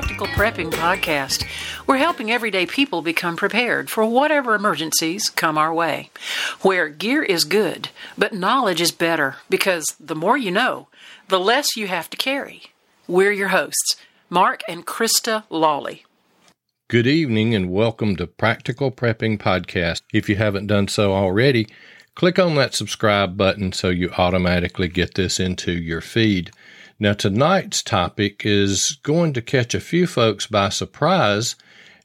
Practical Prepping Podcast. We're helping everyday people become prepared for whatever emergencies come our way. Where gear is good, but knowledge is better because the more you know, the less you have to carry. We're your hosts, Mark and Krista Lawley. Good evening and welcome to Practical Prepping Podcast. If you haven't done so already, click on that subscribe button so you automatically get this into your feed. Now, tonight's topic is going to catch a few folks by surprise,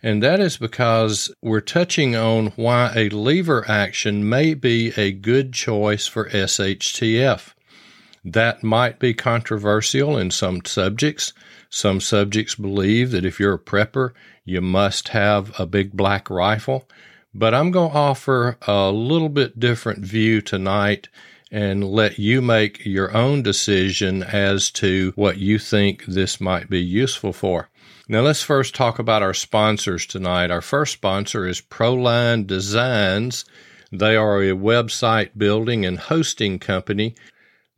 and that is because we're touching on why a lever action may be a good choice for SHTF. That might be controversial in some subjects. Some subjects believe that if you're a prepper, you must have a big black rifle. But I'm going to offer a little bit different view tonight and let you make your own decision as to what you think this might be useful for. Now, let's first talk about our sponsors tonight. Our first sponsor is Proline Designs. They are a website building and hosting company.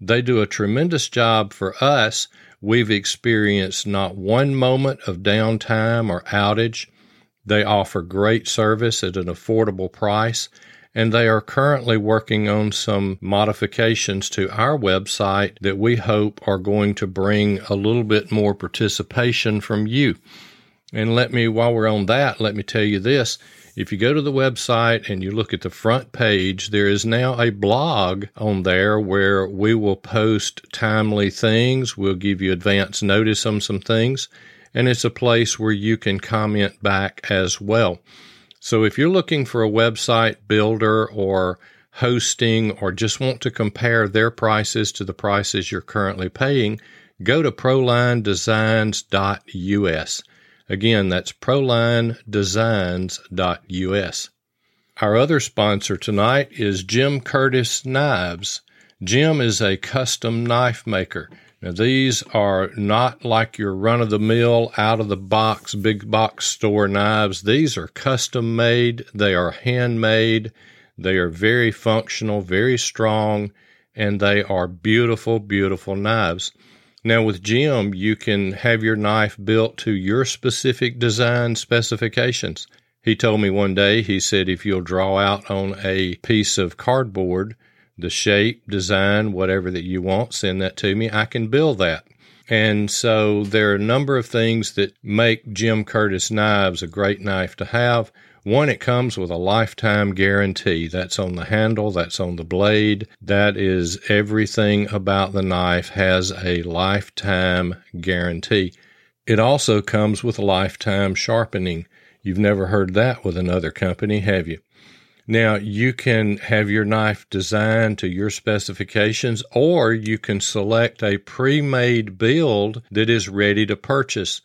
They do a tremendous job for us. We've experienced not one moment of downtime or outage. They offer great service at an affordable price and they are currently working on some modifications to our website that we hope are going to bring a little bit more participation from you. And let me, while we're on that, let me tell you this. If you go to the website and you look at the front page, there is now a blog on there where we will post timely things. We'll give you advance notice on some things. And it's a place where you can comment back as well. So if you're looking for a website builder or hosting or just want to compare their prices to the prices you're currently paying, go to prolinedesigns.us. Again, that's prolinedesigns.us. Our other sponsor tonight is Jim Curtis Knives. Jim is a custom knife maker. Now, these are not like your run of the mill, out of the box, big box store knives. These are custom made, they are handmade, they are very functional, very strong, and they are beautiful, beautiful knives. Now, with Jim, you can have your knife built to your specific design specifications. He told me one day, he said, if you'll draw out on a piece of cardboard the shape, design, whatever that you want, send that to me. I can build that. And so there are a number of things that make Jim Curtis knives a great knife to have. One, it comes with a lifetime guarantee. That's on the handle, that's on the blade. That is everything about the knife has a lifetime guarantee. It also comes with lifetime sharpening. You've never heard that with another company, have you? Now, you can have your knife designed to your specifications, or you can select a pre made build that is ready to purchase.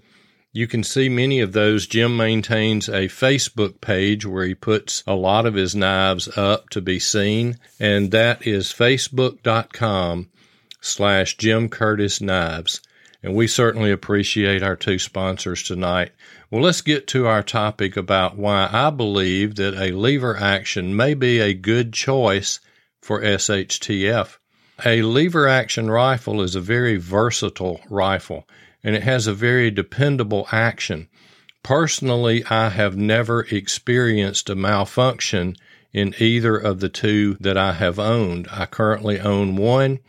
You can see many of those. Jim maintains a Facebook page where he puts a lot of his knives up to be seen, and that is facebook.com slash Jim Curtis Knives. And we certainly appreciate our two sponsors tonight. Well, let's get to our topic about why I believe that a lever action may be a good choice for SHTF. A lever action rifle is a very versatile rifle and it has a very dependable action. Personally, I have never experienced a malfunction in either of the two that I have owned. I currently own one.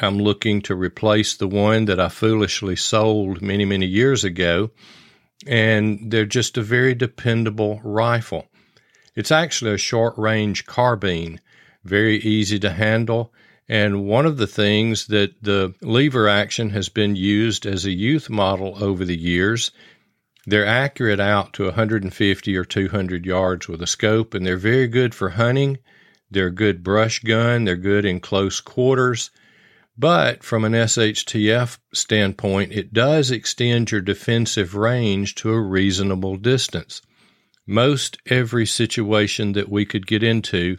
I'm looking to replace the one that I foolishly sold many, many years ago and they're just a very dependable rifle. It's actually a short range carbine, very easy to handle. And one of the things that the lever action has been used as a youth model over the years, they're accurate out to 150 or 200 yards with a scope, and they're very good for hunting. They're a good brush gun. They're good in close quarters. But from an SHTF standpoint, it does extend your defensive range to a reasonable distance. Most every situation that we could get into,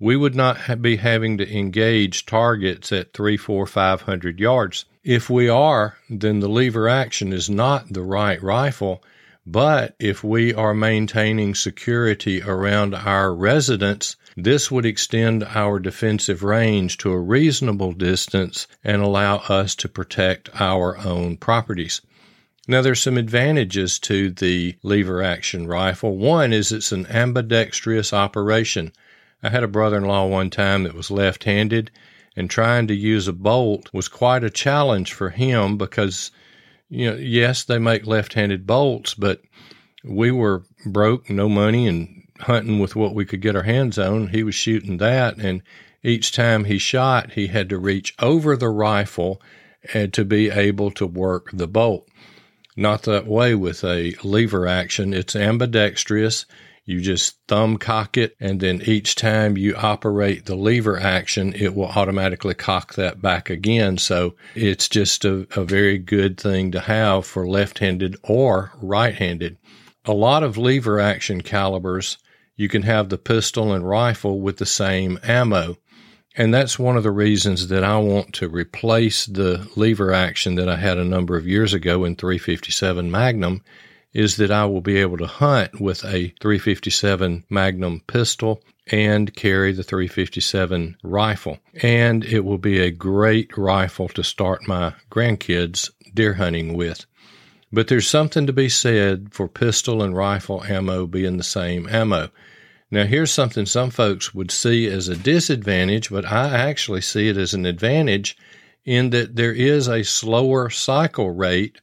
we would not be having to engage targets at three, four, five hundred yards. If we are, then the lever action is not the right rifle. But if we are maintaining security around our residence, this would extend our defensive range to a reasonable distance and allow us to protect our own properties. Now, there's some advantages to the lever action rifle. One is it's an ambidextrous operation. I had a brother in law one time that was left handed, and trying to use a bolt was quite a challenge for him because, you know, yes, they make left handed bolts, but we were broke, no money, and hunting with what we could get our hands on. He was shooting that, and each time he shot, he had to reach over the rifle and to be able to work the bolt. Not that way with a lever action. It's ambidextrous. You just thumb cock it, and then each time you operate the lever action, it will automatically cock that back again. So it's just a, a very good thing to have for left handed or right handed. A lot of lever action calibers, you can have the pistol and rifle with the same ammo. And that's one of the reasons that I want to replace the lever action that I had a number of years ago in 357 Magnum is that I will be able to hunt with a 357 Magnum pistol and carry the 357 rifle. And it will be a great rifle to start my grandkids deer hunting with. But there's something to be said for pistol and rifle ammo being the same ammo. Now, here's something some folks would see as a disadvantage, but I actually see it as an advantage in that there is a slower cycle rate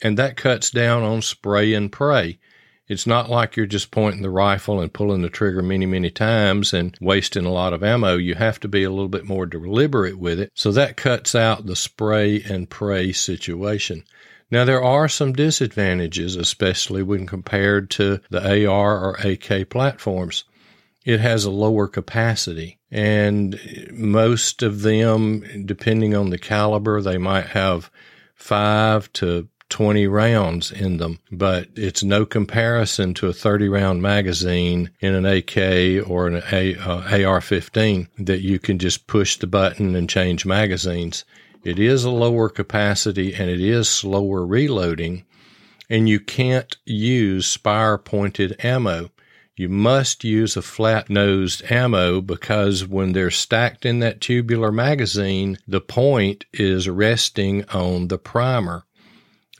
and that cuts down on spray and pray. It's not like you're just pointing the rifle and pulling the trigger many, many times and wasting a lot of ammo. You have to be a little bit more deliberate with it. So that cuts out the spray and pray situation. Now, there are some disadvantages, especially when compared to the AR or AK platforms. It has a lower capacity, and most of them, depending on the caliber, they might have five to 20 rounds in them, but it's no comparison to a 30 round magazine in an AK or an a, uh, AR 15 that you can just push the button and change magazines. It is a lower capacity and it is slower reloading, and you can't use spire pointed ammo. You must use a flat nosed ammo because when they're stacked in that tubular magazine, the point is resting on the primer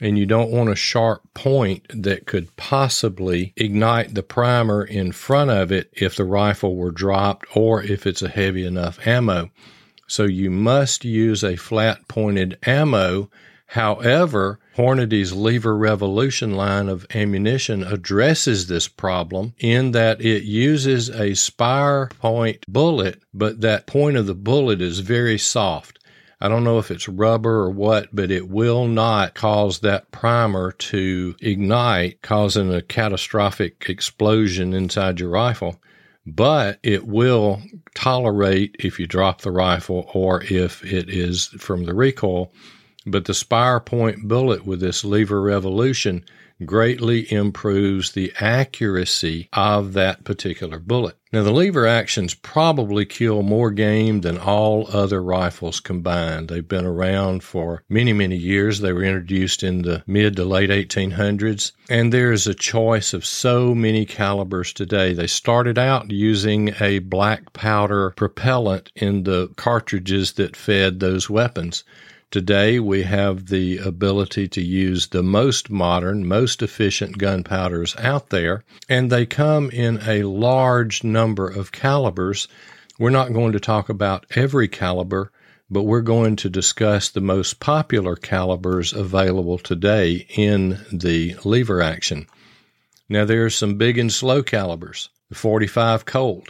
and you don't want a sharp point that could possibly ignite the primer in front of it if the rifle were dropped or if it's a heavy enough ammo. So you must use a flat pointed ammo. However, Hornady's Lever Revolution line of ammunition addresses this problem in that it uses a spire point bullet, but that point of the bullet is very soft. I don't know if it's rubber or what, but it will not cause that primer to ignite, causing a catastrophic explosion inside your rifle. But it will tolerate if you drop the rifle or if it is from the recoil. But the spire point bullet with this lever revolution greatly improves the accuracy of that particular bullet. Now, the lever actions probably kill more game than all other rifles combined. They've been around for many, many years. They were introduced in the mid to late 1800s, and there is a choice of so many calibers today. They started out using a black powder propellant in the cartridges that fed those weapons. Today, we have the ability to use the most modern, most efficient gunpowders out there, and they come in a large number of calibers. We're not going to talk about every caliber, but we're going to discuss the most popular calibers available today in the lever action. Now, there are some big and slow calibers. The 45 Colt,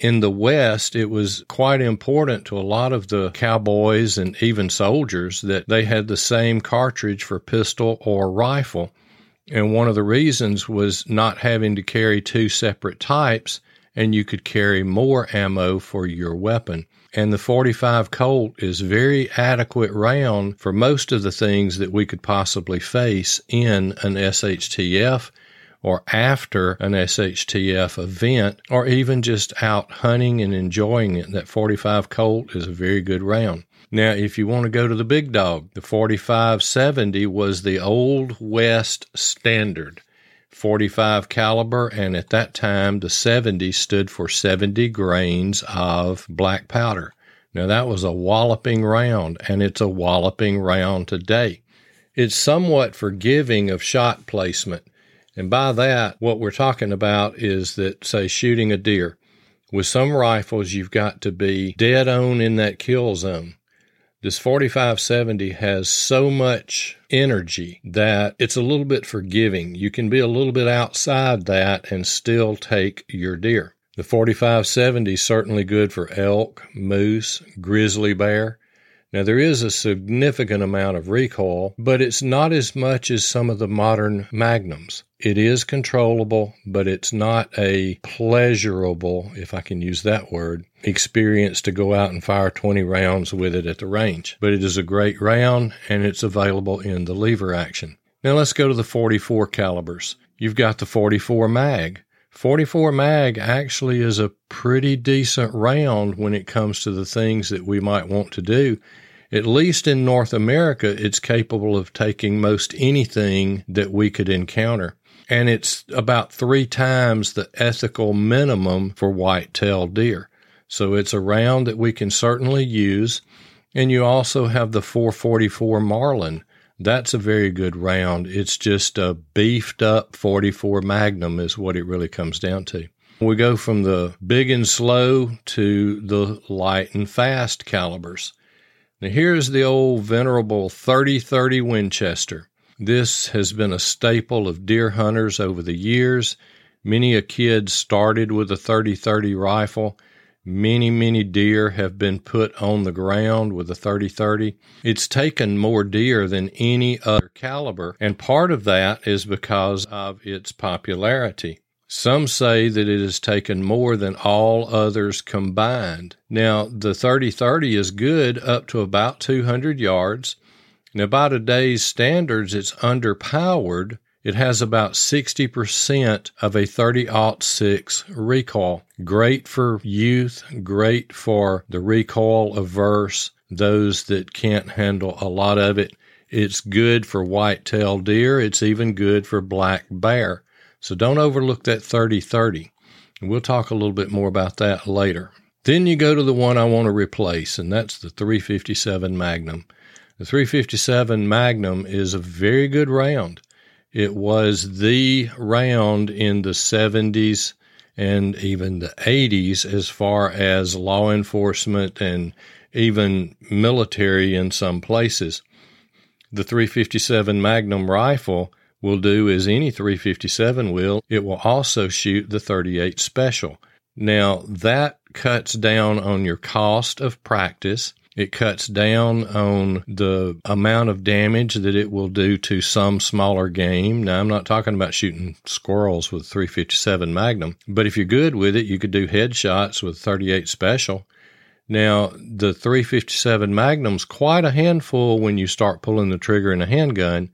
in the West, it was quite important to a lot of the cowboys and even soldiers that they had the same cartridge for pistol or rifle. And one of the reasons was not having to carry two separate types, and you could carry more ammo for your weapon. And the 45 Colt is very adequate round for most of the things that we could possibly face in an SHTF or after an SHTF event, or even just out hunting and enjoying it. That 45 Colt is a very good round. Now, if you want to go to the big dog, the 4570 was the old West standard. 45 caliber and at that time the 70 stood for 70 grains of black powder. Now that was a walloping round and it's a walloping round today. It's somewhat forgiving of shot placement. And by that, what we're talking about is that, say, shooting a deer. With some rifles, you've got to be dead on in that kill zone. This 4570 has so much energy that it's a little bit forgiving. You can be a little bit outside that and still take your deer. The 4570 is certainly good for elk, moose, grizzly bear. Now, there is a significant amount of recoil, but it's not as much as some of the modern magnums. It is controllable, but it's not a pleasurable, if I can use that word, experience to go out and fire 20 rounds with it at the range. But it is a great round and it's available in the lever action. Now let's go to the 44 calibers. You've got the 44 mag. 44 mag actually is a pretty decent round when it comes to the things that we might want to do. At least in North America, it's capable of taking most anything that we could encounter. And it's about three times the ethical minimum for white-tailed deer. So it's a round that we can certainly use. And you also have the 444 Marlin, that's a very good round. It's just a beefed up 44 Magnum, is what it really comes down to. We go from the big and slow to the light and fast calibers. Now, here's the old venerable 3030 Winchester. This has been a staple of deer hunters over the years. Many a kid started with a 30 30 rifle Many, many deer have been put on the ground with a 30-30. It's taken more deer than any other caliber, and part of that is because of its popularity. Some say that it has taken more than all others combined. Now, the 30-30 is good up to about 200 yards. Now, by today's standards, it's underpowered, it has about 60% of a 30 6 recoil. Great for youth, great for the recoil averse, those that can't handle a lot of it. It's good for white-tailed deer. It's even good for black bear. So don't overlook that 30 30. We'll talk a little bit more about that later. Then you go to the one I want to replace, and that's the 357 Magnum. The 357 Magnum is a very good round. It was the round in the 70s and even the 80s as far as law enforcement and even military in some places. The 357 Magnum rifle will do as any 357 will. It will also shoot the 38 Special. Now, that cuts down on your cost of practice. It cuts down on the amount of damage that it will do to some smaller game. Now, I'm not talking about shooting squirrels with 357 Magnum, but if you're good with it, you could do headshots with 38 Special. Now, the 357 Magnum's quite a handful when you start pulling the trigger in a handgun,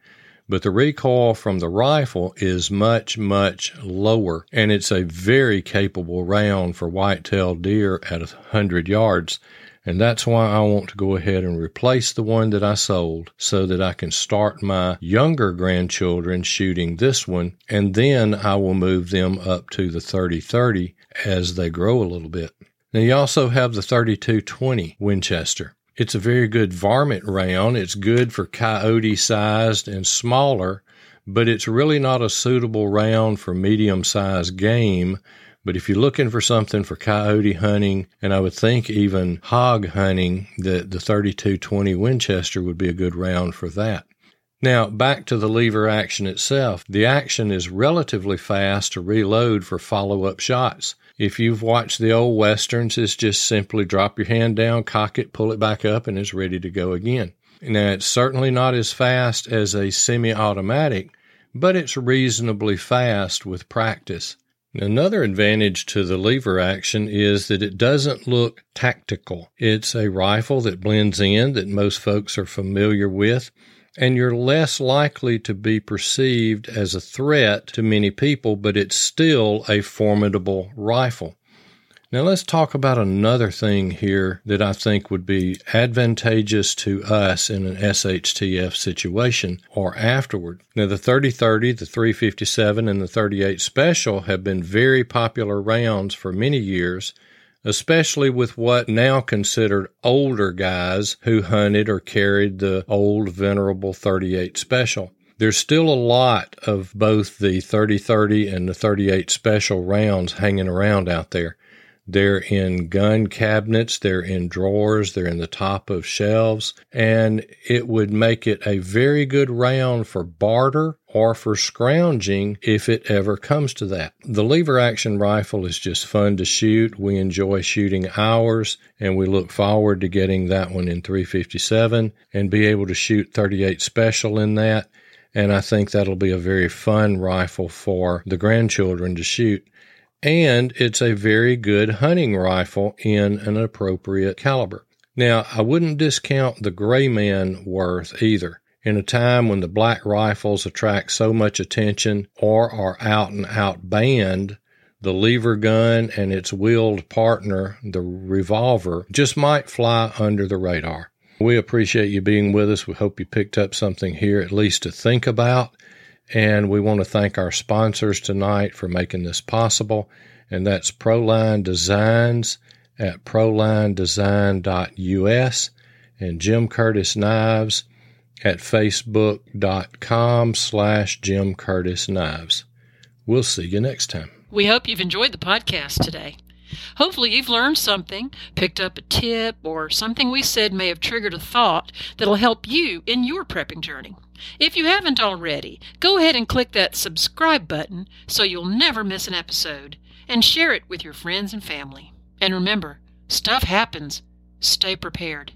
but the recoil from the rifle is much, much lower, and it's a very capable round for white-tailed deer at 100 yards. And that's why I want to go ahead and replace the one that I sold so that I can start my younger grandchildren shooting this one. And then I will move them up to the 3030 as they grow a little bit. Now you also have the 3220 Winchester. It's a very good varmint round. It's good for coyote sized and smaller, but it's really not a suitable round for medium sized game but if you're looking for something for coyote hunting, and I would think even hog hunting, the, the 3220 Winchester would be a good round for that. Now, back to the lever action itself. The action is relatively fast to reload for follow up shots. If you've watched the old westerns, it's just simply drop your hand down, cock it, pull it back up, and it's ready to go again. Now, it's certainly not as fast as a semi automatic, but it's reasonably fast with practice. Another advantage to the lever action is that it doesn't look tactical. It's a rifle that blends in that most folks are familiar with, and you're less likely to be perceived as a threat to many people, but it's still a formidable rifle. Now, let's talk about another thing here that I think would be advantageous to us in an SHTF situation or afterward. Now, the 3030, the 357, and the 38 Special have been very popular rounds for many years especially with what now considered older guys who hunted or carried the old venerable 38 special. There's still a lot of both the 3030 and the 38 special rounds hanging around out there. They're in gun cabinets, they're in drawers, they're in the top of shelves, and it would make it a very good round for barter or for scrounging if it ever comes to that. The lever action rifle is just fun to shoot. We enjoy shooting ours, and we look forward to getting that one in 357 and be able to shoot 38 special in that. And I think that'll be a very fun rifle for the grandchildren to shoot and it's a very good hunting rifle in an appropriate caliber. Now, I wouldn't discount the Grayman worth either. In a time when the black rifles attract so much attention or are out and out banned, the lever gun and its wheeled partner, the revolver, just might fly under the radar. We appreciate you being with us. We hope you picked up something here at least to think about. And we want to thank our sponsors tonight for making this possible, and that's Proline Designs at prolinedesign.us and Jim Curtis Knives at facebook.com slash Jim Curtis Knives. We'll see you next time. We hope you've enjoyed the podcast today. Hopefully, you've learned something, picked up a tip, or something we said may have triggered a thought that'll help you in your prepping journey. If you haven't already, go ahead and click that subscribe button so you'll never miss an episode and share it with your friends and family. And remember, stuff happens. Stay prepared.